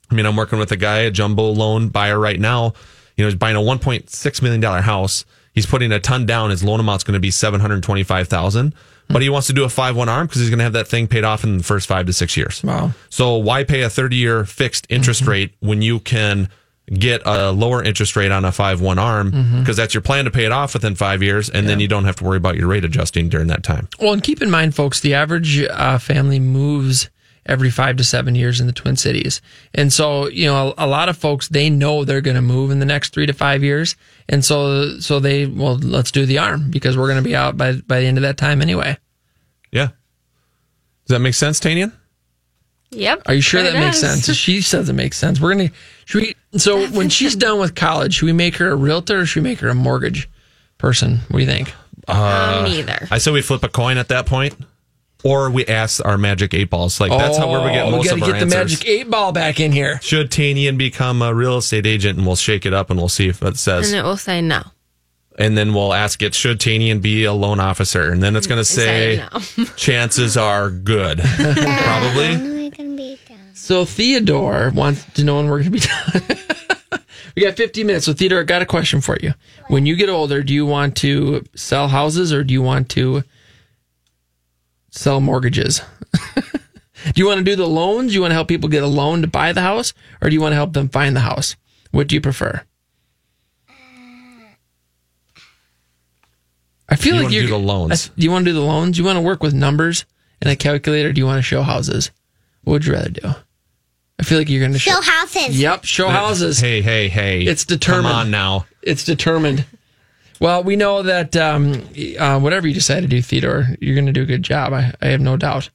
I mean, I'm working with a guy, a jumbo loan buyer right now. You know, he's buying a 1.6 million dollar house. He's putting a ton down. His loan amount's going to be 725,000. But hmm. he wants to do a 5-1 arm because he's going to have that thing paid off in the first 5 to 6 years. Wow. So why pay a 30-year fixed interest mm-hmm. rate when you can get a lower interest rate on a 5-1 arm because that's your plan to pay it off within 5 years and then you don't have to worry about your rate adjusting during that time. Well, and keep in mind, folks, the average uh, family moves every five to seven years in the Twin Cities. And so, you know, a, a lot of folks, they know they're going to move in the next three to five years. And so, so they, well, let's do the arm because we're going to be out by, by the end of that time anyway. Yeah. Does that make sense, Tanian? Yep. Are you sure it that makes sense? She says it makes sense. We're going to, should we, so when she's done with college, should we make her a realtor or should we make her a mortgage person? What do you think? Uh, neither. I said we flip a coin at that point, or we ask our magic eight balls. Like that's how we're we get Oh, most we of gotta our get the magic eight ball back in here. Should Tanian become a real estate agent, and we'll shake it up and we'll see if it says. And it will say no. And then we'll ask it, should Tanian be a loan officer? And then it's going to say, Say no. chances are good. Probably. So Theodore wants to know when we're going to be done. we got 15 minutes. So Theodore, I got a question for you. When you get older, do you want to sell houses or do you want to sell mortgages? do you want to do the loans? Do you want to help people get a loan to buy the house or do you want to help them find the house? What do you prefer? I feel like You like you're do the loans. Do you want to do the loans? Do you want to work with numbers and a calculator? Do you want to show houses? What would you rather do? I feel like you're going to Show houses. Yep, show houses. Hey, hey, hey. It's determined. Come on now. It's determined. Well, we know that um, uh, whatever you decide to do, Theodore, you're going to do a good job. I, I have no doubt.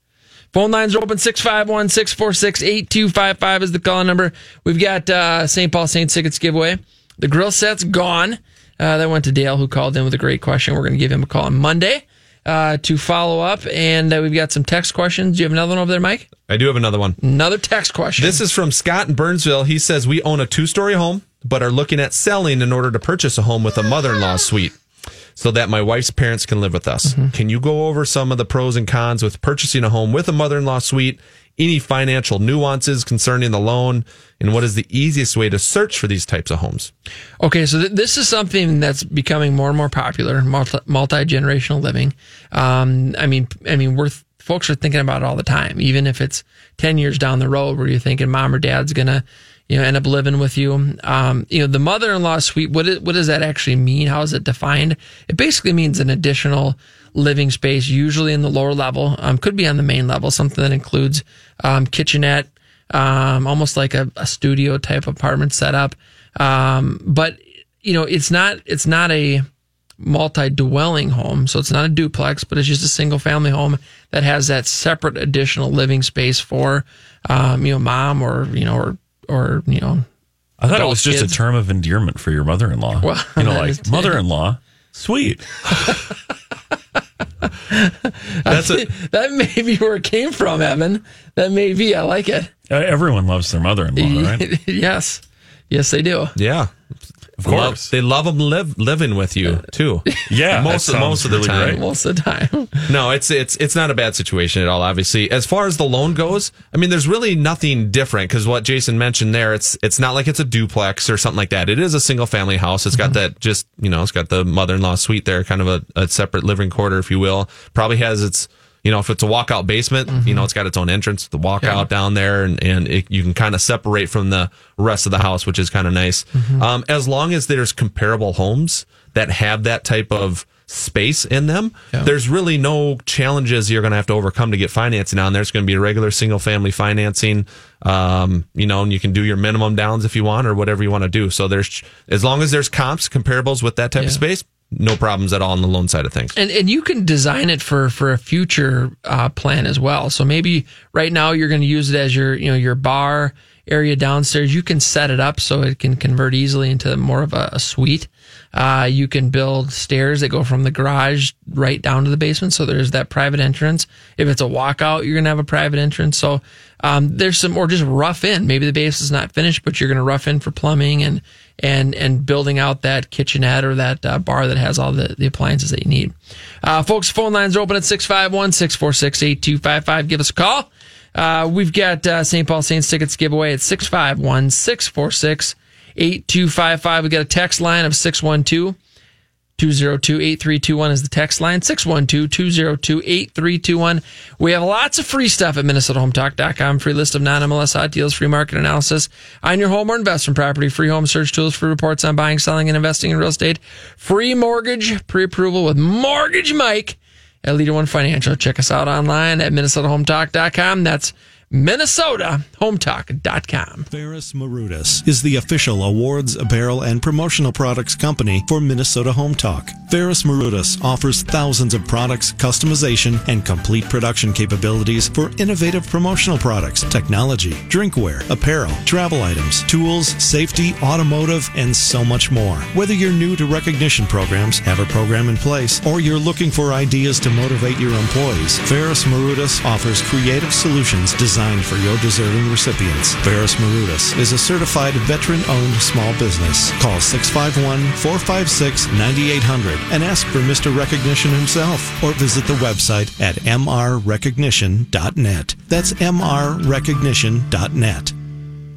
Phone lines are open 651 646 8255 is the call number. We've got uh, St. Paul Saints tickets giveaway. The grill set's gone. Uh, that went to Dale, who called in with a great question. We're going to give him a call on Monday uh, to follow up. And uh, we've got some text questions. Do you have another one over there, Mike? I do have another one. Another text question. This is from Scott in Burnsville. He says, We own a two story home, but are looking at selling in order to purchase a home with a mother in law suite so that my wife's parents can live with us. Can you go over some of the pros and cons with purchasing a home with a mother in law suite any financial nuances concerning the loan, and what is the easiest way to search for these types of homes. Okay, so th- this is something that's becoming more and more popular, multi generational living. Um, I mean, I mean, we're folks are thinking about it all the time, even if it's ten years down the road, where you're thinking mom or dad's gonna, you know, end up living with you. Um, you know, the mother-in-law suite. What is, what does that actually mean? How is it defined? It basically means an additional living space, usually in the lower level. Um, could be on the main level, something that includes um, kitchenette, um, almost like a, a studio type apartment setup. Um, but you know, it's not it's not a multi-dwelling home, so it's not a duplex, but it's just a single-family home that has that separate additional living space for, um, you know, mom or you know, or or you know. I thought it was just kids. a term of endearment for your mother-in-law. Well, you know, like mother-in-law, sweet. That's a, that may be where it came from, Evan. That may be. I like it. Uh, Everyone loves their mother-in-law, right? yes, yes, they do. Yeah. Of Love- course. they love them live, living with you too. Yeah, most that most of the really time. great. Most of the time. No, it's it's it's not a bad situation at all. Obviously, as far as the loan goes, I mean, there's really nothing different because what Jason mentioned there, it's it's not like it's a duplex or something like that. It is a single family house. It's got that just you know, it's got the mother in law suite there, kind of a, a separate living quarter, if you will. Probably has its you know, if it's a walkout basement, you know, it's got its own entrance, the walkout Yeah. down there, and, and it, you can kind of separate from the rest of the house, which is kind of nice. Um, as long as there's comparable homes that have that type of space in them, there's really no challenges you're going to have to overcome to get financing on there. It's going to be a regular single family financing, um, you know, and you can do your minimum downs if you want or whatever you want to do. So there's, as long as there's comps, comparables with that type Yeah. of space, no problems at all on the loan side of things. And and you can design it for for a future uh, plan as well. So maybe right now you're going to use it as your you know your bar area downstairs. You can set it up so it can convert easily into more of a, a suite. Uh, you can build stairs that go from the garage right down to the basement. So there's that private entrance. If it's a walkout, you're going to have a private entrance. So um, there's some, or just rough in. Maybe the base is not finished, but you're going to rough in for plumbing and and and building out that kitchenette or that uh, bar that has all the, the appliances that you need. Uh, folks, phone lines are open at 651 646 8255. Give us a call. Uh, we've got uh, St. Paul Saints tickets giveaway at 651 646 8255. We've got a text line of 612 202 8321 is the text line 612 202 8321. We have lots of free stuff at MinnesotaHometalk.com. Free list of non MLS hot deals, free market analysis on your home or investment property, free home search tools, free reports on buying, selling, and investing in real estate, free mortgage pre approval with Mortgage Mike at LeaderOne Financial. Check us out online at MinnesotaHometalk.com. That's MinnesotaHometalk.com. Ferris Marudas is the official awards, apparel, and promotional products company for Minnesota Home Talk. Ferris Marudas offers thousands of products, customization, and complete production capabilities for innovative promotional products, technology, drinkware, apparel, travel items, tools, safety, automotive, and so much more. Whether you're new to recognition programs, have a program in place, or you're looking for ideas to motivate your employees, Ferris Marudas offers creative solutions designed for your deserving recipients. Ferris Marudas is a certified veteran-owned small business. Call 651-456-9800 and ask for Mr. Recognition himself or visit the website at mrrecognition.net. That's mrrecognition.net.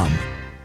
com.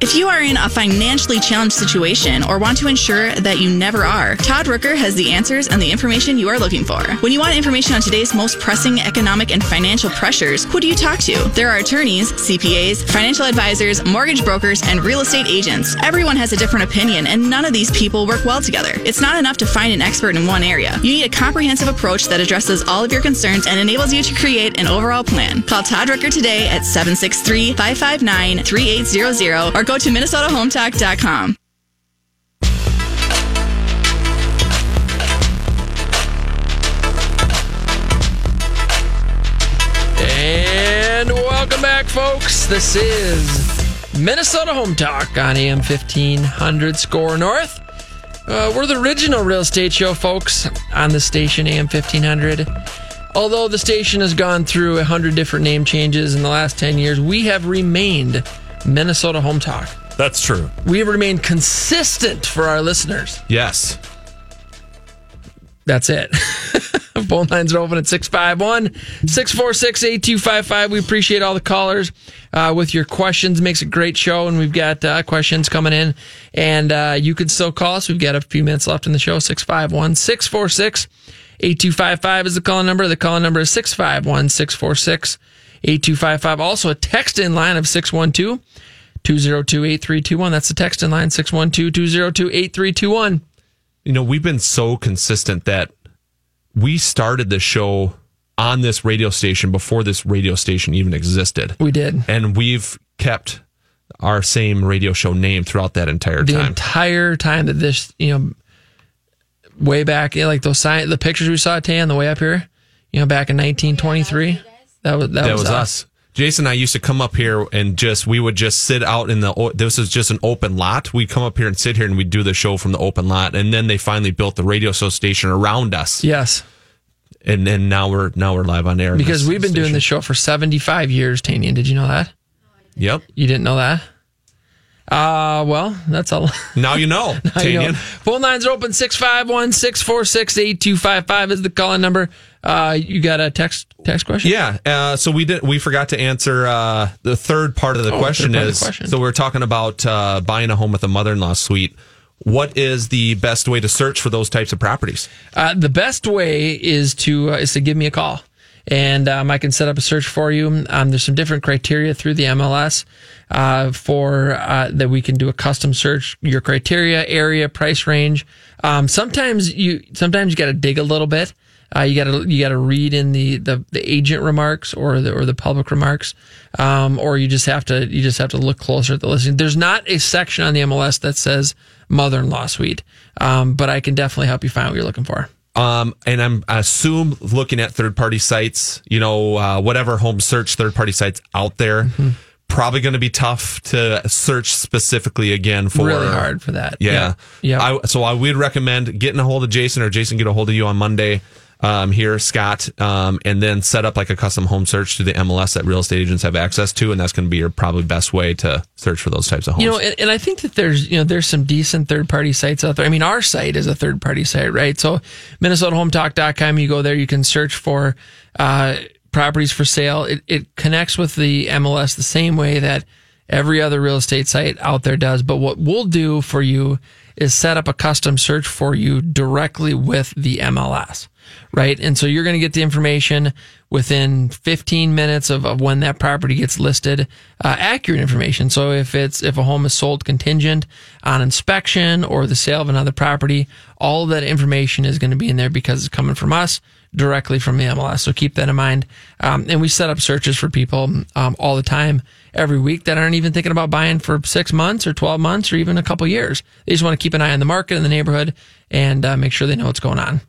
If you are in a financially challenged situation or want to ensure that you never are, Todd Rooker has the answers and the information you are looking for. When you want information on today's most pressing economic and financial pressures, who do you talk to? There are attorneys, CPAs, financial advisors, mortgage brokers, and real estate agents. Everyone has a different opinion, and none of these people work well together. It's not enough to find an expert in one area. You need a comprehensive approach that addresses all of your concerns and enables you to create an overall plan. Call Todd Rooker today at 763 559 3800 or go to MinnesotaHometalk.com. And welcome back, folks. This is Minnesota Home Talk on AM 1500 SKOR North. Uh, we're the original real estate show, folks, on the station AM 1500. Although the station has gone through a 100 different name changes in the last 10 years, we have remained Minnesota Home Talk. That's true. We remain consistent for our listeners. Yes. That's it. Phone lines are open at 651 646 8255. We appreciate all the callers uh, with your questions. Makes a great show, and we've got uh, questions coming in. And uh, you can still call us. We've got a few minutes left in the show. 651 646 8255 is the call number. The call number is 651 646 8255. Also, a text in line of 612 202 8321. That's the text in line 612 202 8321. You know, we've been so consistent that we started the show on this radio station before this radio station even existed. We did. And we've kept our same radio show name throughout that entire the time. entire time that this, you know, way back, you know, like those sign, the pictures we saw Tay on the way up here, you know, back in 1923. That was that, that was us. Jason and I used to come up here and just we would just sit out in the this is just an open lot. We'd come up here and sit here and we'd do the show from the open lot. And then they finally built the radio show station around us. Yes. And then now we're now we're live on air. Because we've been doing the show for 75 years, Tanian. Did you know that? Yep. You didn't know that? Uh, well, that's all. Now you know. now you know. Phone lines are open 651 646 8255 is the calling number. Uh, you got a text text question? Yeah. Uh, so we did. We forgot to answer uh, the third part of the Oh, question. of the Is question. so we're talking about uh, buying a home with a mother-in-law suite. What is the best way to search for those types of properties? Uh, the best way is to uh, is to give me a call, and um, I can set up a search for you. Um, there's some different criteria through the MLS uh, for uh, that we can do a custom search. Your criteria, area, price range. Um, sometimes you sometimes you got to dig a little bit. Uh, you got to you got to read in the, the, the agent remarks or the or the public remarks, um, or you just have to you just have to look closer at the listing. There's not a section on the MLS that says mother-in-law suite, um, but I can definitely help you find what you're looking for. Um, and I'm I assume looking at third party sites, you know, uh, whatever home search third party sites out there, Mm-hmm. probably going to be tough to search specifically again for Really hard for that. Yeah, Yeah. I, so I would recommend getting a hold of Jason or Jason get a hold of you on Monday. Um, here, Scott, um, and then set up like a custom home search to the MLS that real estate agents have access to, and that's going to be your probably best way to search for those types of homes. You know, and, and I think that there's you know there's some decent third party sites out there. I mean, our site is a third party site, right? So MinnesotaHometalk.com, you go there, you can search for uh, properties for sale. It, it connects with the MLS the same way that every other real estate site out there does. But what we'll do for you is set up a custom search for you directly with the MLS, right? And so you're going to get the information within 15 minutes of, of when that property gets listed, uh, accurate information. So if it's, if a home is sold contingent on inspection or the sale of another property, all that information is going to be in there because it's coming from us directly from the MLS. So keep that in mind. Um, and we set up searches for people um, all the time, every week that aren't even thinking about buying for six months or 12 months or even a couple years. They just want to keep an eye on the market in the neighborhood and uh, make sure they know what's going on.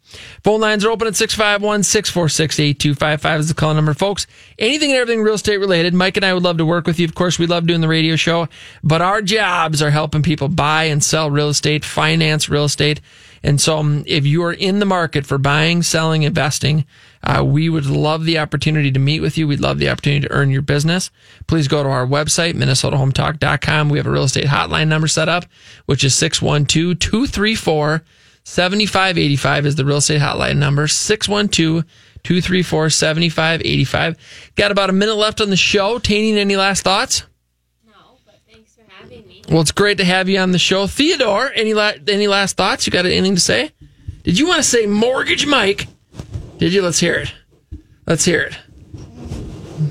Phone lines are open at 651 646 8255 is the call number, folks. Anything and everything real estate related. Mike and I would love to work with you. Of course, we love doing the radio show, but our jobs are helping people buy and sell real estate, finance real estate. And so, um, if you are in the market for buying, selling, investing, uh, we would love the opportunity to meet with you. We'd love the opportunity to earn your business. Please go to our website, minnesotahometalk.com. We have a real estate hotline number set up, which is 612 234 7585 is the real estate hotline number. 612 234 7585. Got about a minute left on the show. Taney, any last thoughts? No, but thanks for having me. Well, it's great to have you on the show. Theodore, any la- any last thoughts? You got anything to say? Did you want to say Mortgage Mike? Did you? Let's hear it. Let's hear it.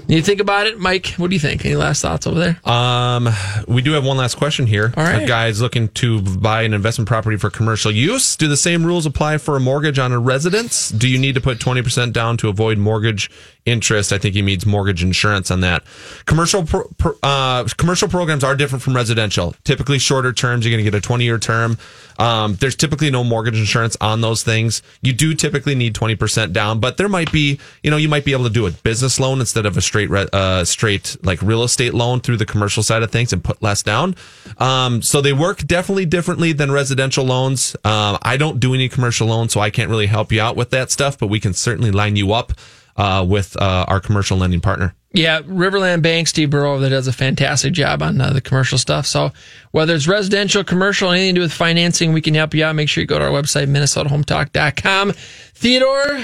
You think about it, Mike? What do you think? Any last thoughts over there? Um, we do have one last question here. All right. A guy's looking to buy an investment property for commercial use. Do the same rules apply for a mortgage on a residence? Do you need to put 20% down to avoid mortgage interest? I think he means mortgage insurance on that. Commercial pro, uh, commercial programs are different from residential. Typically shorter terms. You're going to get a 20 year term. Um, there's typically no mortgage insurance on those things. You do typically need 20% down, but there might be, you know, you might be able to do a business loan instead of a straight, uh, straight like real estate loan through the commercial side of things and put less down. Um, so they work definitely differently than residential loans. Um, I don't do any commercial loans, so I can't really help you out with that stuff, but we can certainly line you up, uh, with, uh, our commercial lending partner. Yeah, Riverland Bank, Steve Burrow, that does a fantastic job on uh, the commercial stuff. So whether it's residential, commercial, anything to do with financing, we can help you out. Make sure you go to our website, minnesotahometalk.com. Theodore,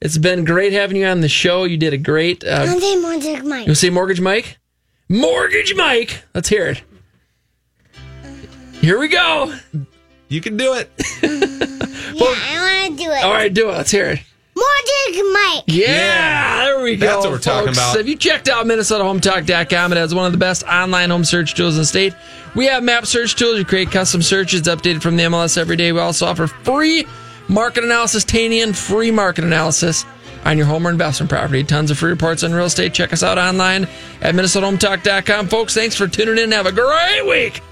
it's been great having you on the show. You did a great. Uh, I'm saying Mortgage Mike. You'll say Mortgage Mike? Mortgage Mike! Let's hear it. Here we go. You can do it. Yeah, I want to do it. All right, do it. Let's hear it. Mortgage Mike. Yeah, there we go. That's what we're talking about. Have you checked out MinnesotaHometalk.com? It has one of the best online home search tools in the state. We have map search tools. You create custom searches updated from the MLS every day. We also offer free market analysis, Tanian, free market analysis on your home or investment property. Tons of free reports on real estate. Check us out online at MinnesotaHometalk.com. Folks, thanks for tuning in. Have a great week.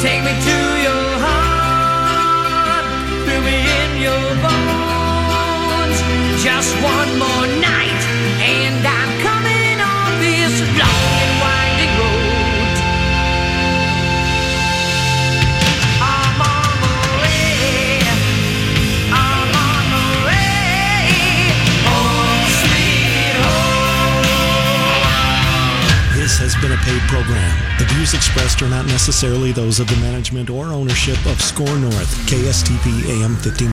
Take me to your heart, feel me in your bones. Just one more night, and I'm coming on this long and winding road. I'm on way. I'm on way. Home, sweet home. This has been a paid program. The views expressed are not necessarily those of the management or ownership of SKOR North, KSTP AM 15.